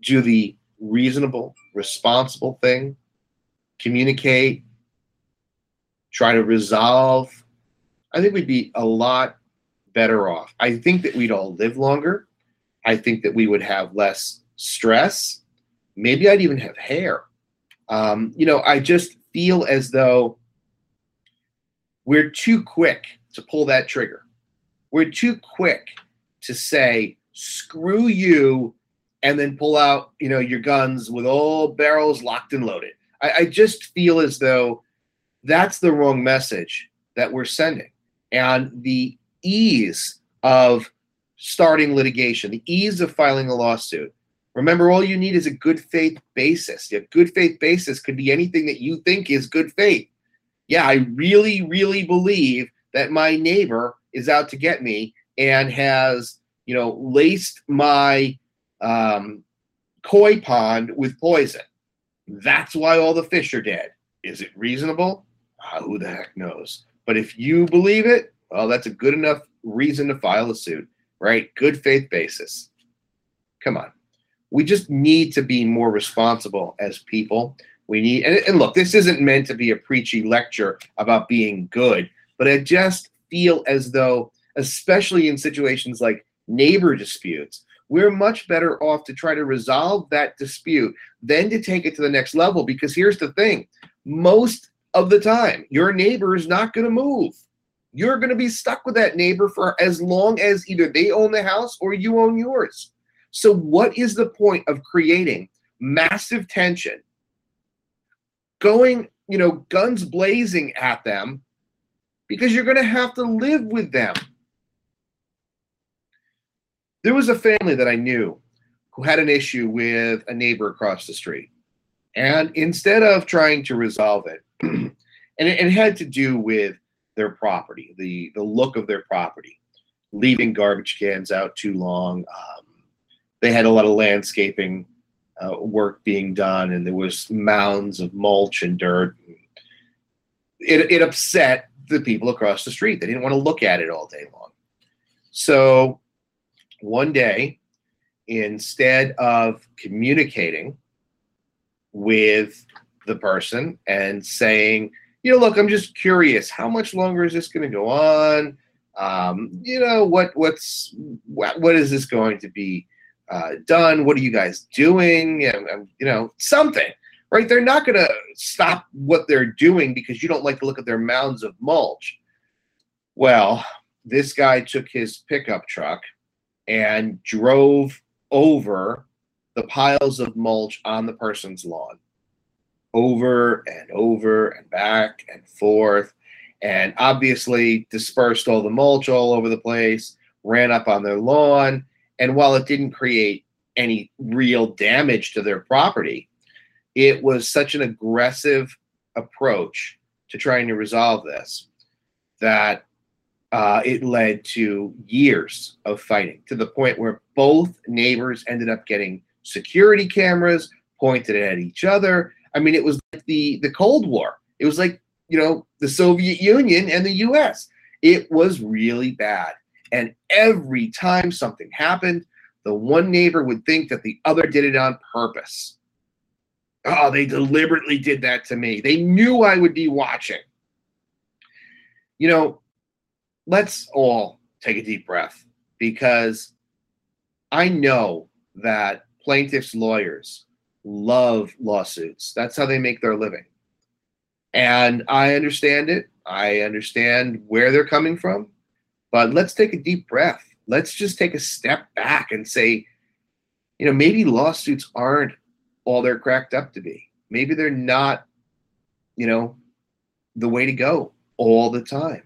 do the reasonable, responsible thing, communicate, try to resolve, I think we'd be a lot better off. I think that we'd all live longer. I think that we would have less stress. Maybe I'd even have hair. Um, you know, I just feel as though we're too quick to pull that trigger. We're too quick to say, screw you, and then pull out, you know, your guns with all barrels locked and loaded. I, I just feel as though that's the wrong message that we're sending. And the ease of starting litigation, the ease of filing a lawsuit, Remember, all you need is a good faith basis. A good faith basis could be anything that you think is good faith. Yeah, I really, really believe that my neighbor is out to get me and has you know, laced my um, koi pond with poison. That's why all the fish are dead. Is it reasonable? Uh, who the heck knows? But if you believe it, well, that's a good enough reason to file a suit, right? Good faith basis. Come on. We just need to be more responsible as people. We need, and, and look, this isn't meant to be a preachy lecture about being good, but I just feel as though, especially in situations like neighbor disputes, we're much better off to try to resolve that dispute than to take it to the next level. Because here's the thing most of the time, your neighbor is not going to move. You're going to be stuck with that neighbor for as long as either they own the house or you own yours. So, what is the point of creating massive tension, going, you know, guns blazing at them because you're going to have to live with them? There was a family that I knew who had an issue with a neighbor across the street. And instead of trying to resolve it, and it, had to do with their property, the, the look of their property, leaving garbage cans out too long. Um, they had a lot of landscaping uh, work being done, and there was mounds of mulch and dirt. It, it upset the people across the street. They didn't want to look at it all day long. So one day, instead of communicating with the person and saying, you know, look, I'm just curious, how much longer is this going to go on? Um, you know, what what's what, what is this going to be uh, done? What are you guys doing? And, and, you know, something, right? They're not going to stop what they're doing because you don't like to look at their mounds of mulch. Well, this guy took his pickup truck and drove over the piles of mulch on the person's lawn over and over and back and forth and obviously dispersed all the mulch all over the place ran up on their lawn and while it didn't create any real damage to their property it was such an aggressive approach to trying to resolve this that uh, it led to years of fighting to the point where both neighbors ended up getting security cameras pointed at each other. I mean, it was like the the Cold War. It was like you know the Soviet Union and the U.S. It was really bad, and every time something happened, the one neighbor would think that the other did it on purpose. Oh, they deliberately did that to me. They knew I would be watching. You know, let's all take a deep breath because I know that plaintiffs' lawyers love lawsuits. That's how they make their living. And I understand it. I understand where they're coming from. But let's take a deep breath. Let's just take a step back and say, you know, maybe lawsuits aren't all they're cracked up to be. Maybe they're not, you know, the way to go all the time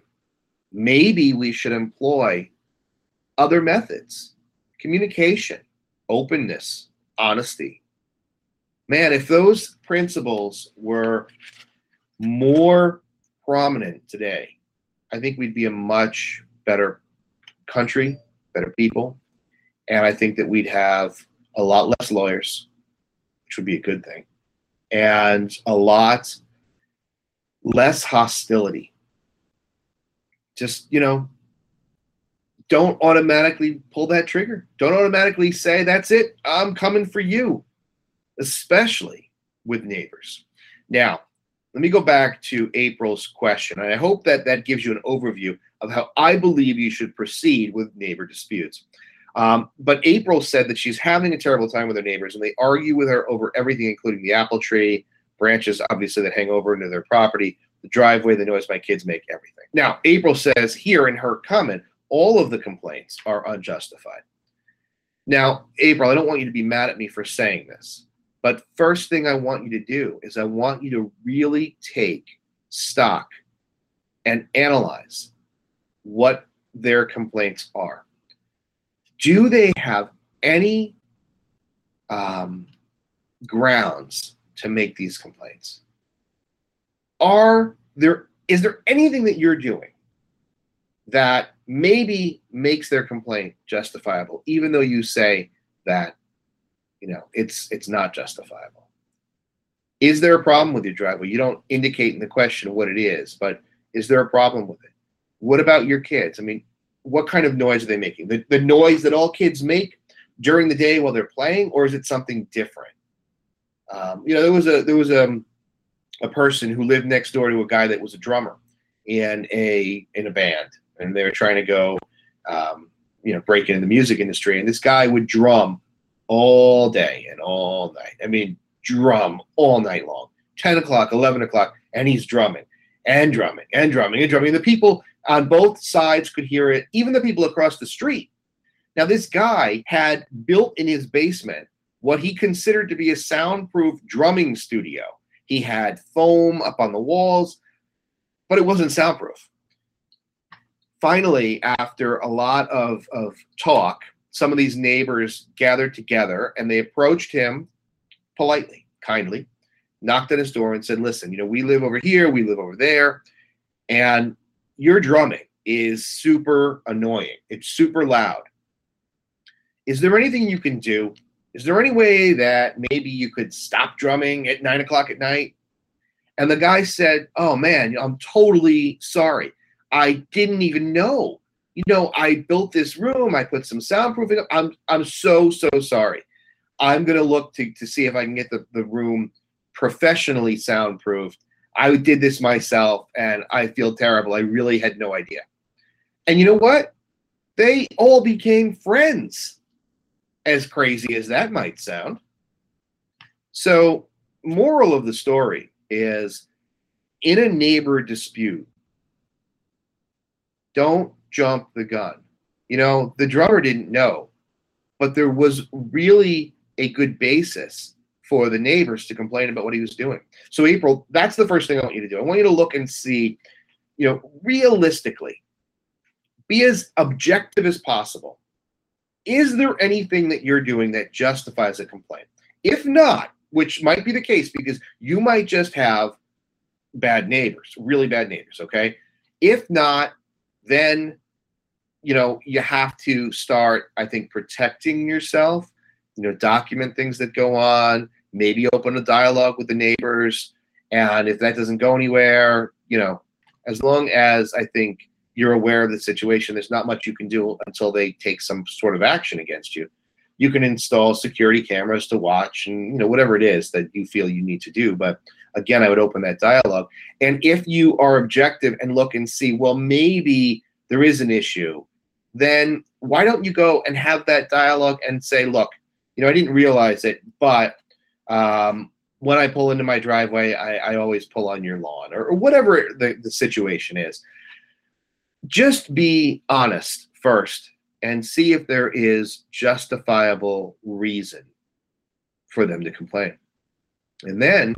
maybe we should employ other methods communication, openness, honesty. Man, if those principles were more prominent today, I think we'd be a much better country, better people. And I think that we'd have a lot less lawyers, which would be a good thing, and a lot less hostility just you know don't automatically pull that trigger don't automatically say that's it i'm coming for you especially with neighbors now let me go back to april's question and i hope that that gives you an overview of how i believe you should proceed with neighbor disputes um, but april said that she's having a terrible time with her neighbors and they argue with her over everything including the apple tree branches obviously that hang over into their property the driveway, the noise my kids make, everything. Now, April says here in her comment, all of the complaints are unjustified. Now, April, I don't want you to be mad at me for saying this, but first thing I want you to do is I want you to really take stock and analyze what their complaints are. Do they have any um, grounds to make these complaints? are there is there anything that you're doing that maybe makes their complaint justifiable, even though you say that, you know, it's it's not justifiable. Is there a problem with your driveway? You don't indicate in the question what it is, but is there a problem with it? What about your kids? I mean, what kind of noise are they making? The, the noise that all kids make during the day while they're playing, or is it something different? Um, you know, there was a there was a a person who lived next door to a guy that was a drummer in a in a band, and they were trying to go, um, you know, break into the music industry. And this guy would drum all day and all night. I mean, drum all night long, ten o'clock, eleven o'clock, and he's drumming and drumming and drumming and drumming. The people on both sides could hear it, even the people across the street. Now, this guy had built in his basement what he considered to be a soundproof drumming studio. He had foam up on the walls, but it wasn't soundproof. Finally, after a lot of, of talk, some of these neighbors gathered together and they approached him politely, kindly, knocked on his door and said, Listen, you know, we live over here, we live over there, and your drumming is super annoying. It's super loud. Is there anything you can do? Is there any way that maybe you could stop drumming at nine o'clock at night? And the guy said, Oh man, I'm totally sorry. I didn't even know. You know, I built this room, I put some soundproofing up. I'm I'm so, so sorry. I'm gonna look to, to see if I can get the, the room professionally soundproofed. I did this myself and I feel terrible. I really had no idea. And you know what? They all became friends as crazy as that might sound. So, moral of the story is in a neighbor dispute, don't jump the gun. You know, the drummer didn't know, but there was really a good basis for the neighbors to complain about what he was doing. So, April, that's the first thing I want you to do. I want you to look and see, you know, realistically, be as objective as possible is there anything that you're doing that justifies a complaint? If not, which might be the case because you might just have bad neighbors, really bad neighbors, okay? If not, then you know, you have to start I think protecting yourself, you know, document things that go on, maybe open a dialogue with the neighbors, and if that doesn't go anywhere, you know, as long as I think you're aware of the situation. There's not much you can do until they take some sort of action against you. You can install security cameras to watch and you know whatever it is that you feel you need to do. But again, I would open that dialogue. And if you are objective and look and see, well, maybe there is an issue, then why don't you go and have that dialogue and say, look, you know, I didn't realize it, but um, when I pull into my driveway, I, I always pull on your lawn or, or whatever the, the situation is just be honest first and see if there is justifiable reason for them to complain. And then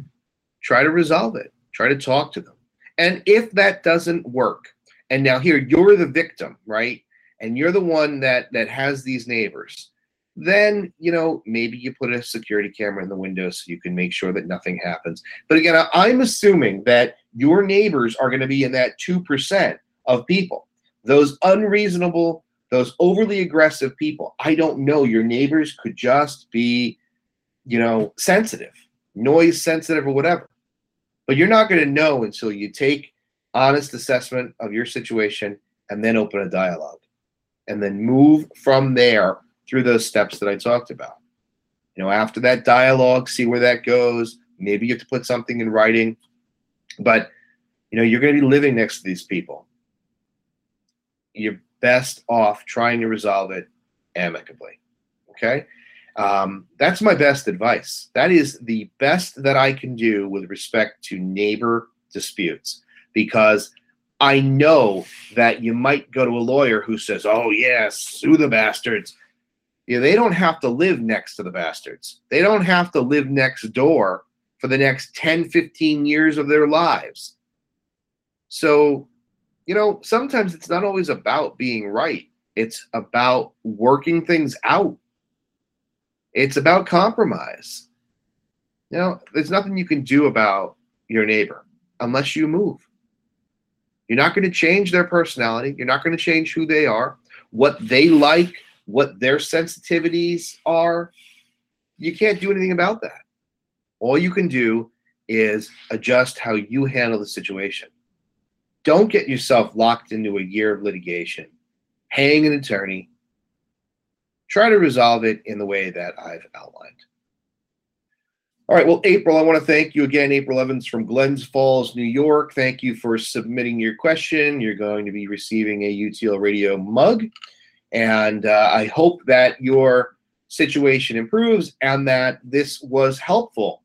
try to resolve it. Try to talk to them. And if that doesn't work, and now here you're the victim, right? And you're the one that that has these neighbors, then you know maybe you put a security camera in the window so you can make sure that nothing happens. But again, I'm assuming that your neighbors are going to be in that two percent of people. Those unreasonable, those overly aggressive people, I don't know. Your neighbors could just be, you know, sensitive, noise sensitive, or whatever. But you're not going to know until you take honest assessment of your situation and then open a dialogue and then move from there through those steps that I talked about. You know, after that dialogue, see where that goes. Maybe you have to put something in writing, but you know, you're going to be living next to these people you're best off trying to resolve it amicably. Okay. Um, that's my best advice. That is the best that I can do with respect to neighbor disputes because I know that you might go to a lawyer who says, oh, yes, sue the bastards. Yeah, they don't have to live next to the bastards. They don't have to live next door for the next 10, 15 years of their lives. So you know, sometimes it's not always about being right. It's about working things out. It's about compromise. You know, there's nothing you can do about your neighbor unless you move. You're not going to change their personality. You're not going to change who they are, what they like, what their sensitivities are. You can't do anything about that. All you can do is adjust how you handle the situation. Don't get yourself locked into a year of litigation, paying an attorney. Try to resolve it in the way that I've outlined. All right. Well, April, I want to thank you again. April Evans from Glens Falls, New York. Thank you for submitting your question. You're going to be receiving a UTL radio mug. And uh, I hope that your situation improves and that this was helpful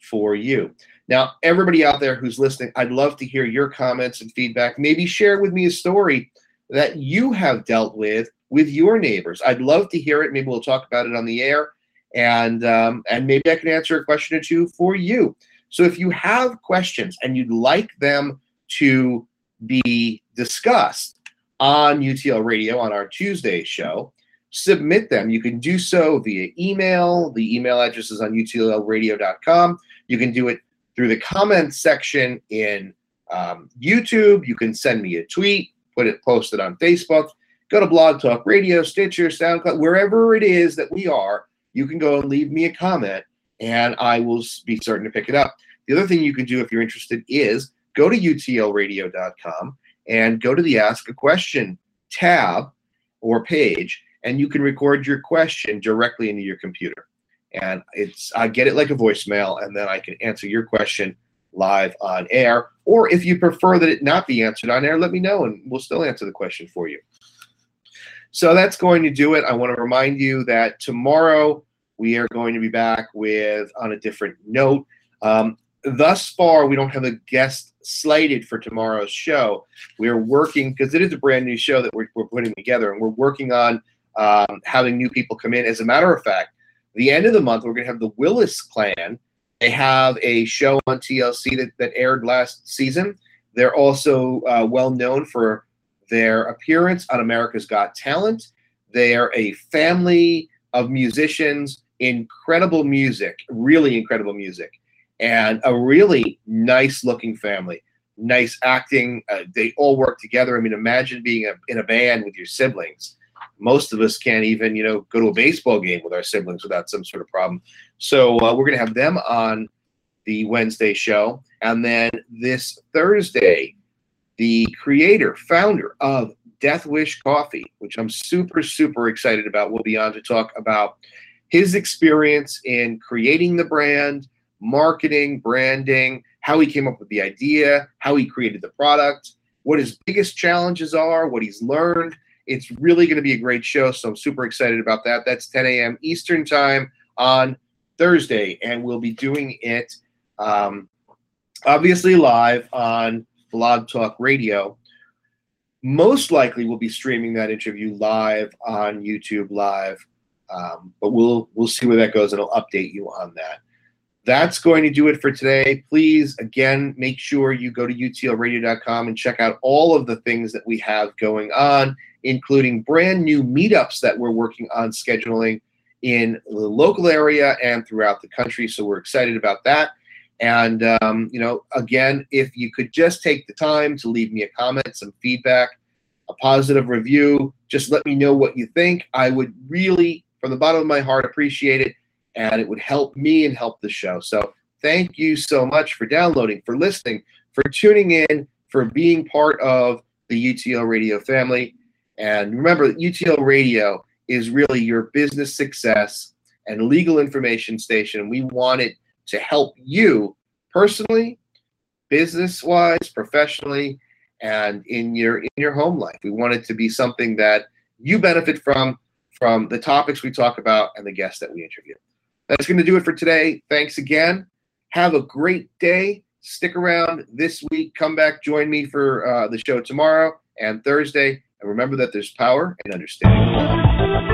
for you. Now, everybody out there who's listening, I'd love to hear your comments and feedback. Maybe share with me a story that you have dealt with with your neighbors. I'd love to hear it. Maybe we'll talk about it on the air and um, and maybe I can answer a question or two for you. So if you have questions and you'd like them to be discussed on UTL Radio on our Tuesday show, submit them. You can do so via email. The email address is on utlradio.com. You can do it through the comments section in um, YouTube. You can send me a tweet, put it posted on Facebook. Go to Blog Talk Radio, Stitcher, SoundCloud, wherever it is that we are you can go and leave me a comment and I will be certain to pick it up. The other thing you can do if you're interested is go to utlradio.com and go to the Ask a Question tab or page, and you can record your question directly into your computer. And it's I get it like a voicemail, and then I can answer your question live on air. Or if you prefer that it not be answered on air, let me know, and we'll still answer the question for you. So that's going to do it. I want to remind you that tomorrow we are going to be back with on a different note. Um, thus far, we don't have a guest slated for tomorrow's show. We're working because it is a brand new show that we're, we're putting together, and we're working on um, having new people come in. As a matter of fact, the end of the month, we're going to have the Willis Clan. They have a show on TLC that, that aired last season. They're also uh, well known for their appearance on America's Got Talent. They are a family of musicians, incredible music, really incredible music, and a really nice looking family. Nice acting. Uh, they all work together. I mean, imagine being a, in a band with your siblings. Most of us can't even, you know, go to a baseball game with our siblings without some sort of problem. So uh, we're going to have them on the Wednesday show, and then this Thursday the creator, founder of Death Wish Coffee, which I'm super, super excited about, We'll be on to talk about his experience in creating the brand, marketing, branding, how he came up with the idea, how he created the product, what his biggest challenges are, what he's learned. It's really going to be a great show, so I'm super excited about that. That's 10 a.m. Eastern Time on Thursday, and we'll be doing it um, obviously live on Blog Talk Radio. Most likely, we'll be streaming that interview live on YouTube Live, um, but we'll we'll see where that goes, and I'll update you on that. That's going to do it for today. Please, again, make sure you go to utlradio.com and check out all of the things that we have going on, including brand new meetups that we're working on scheduling in the local area and throughout the country. So we're excited about that. And, um, you know, again, if you could just take the time to leave me a comment, some feedback, a positive review, just let me know what you think. I would really, from the bottom of my heart, appreciate it. And it would help me and help the show. So thank you so much for downloading, for listening, for tuning in, for being part of the UTL Radio family. And remember, UTL Radio is really your business success and legal information station. We want it to help you personally, business wise, professionally, and in your in your home life. We want it to be something that you benefit from from the topics we talk about and the guests that we interview. That's going to do it for today. Thanks again. Have a great day. Stick around this week. Come back, join me for uh, the show tomorrow and Thursday. And remember that there's power in understanding.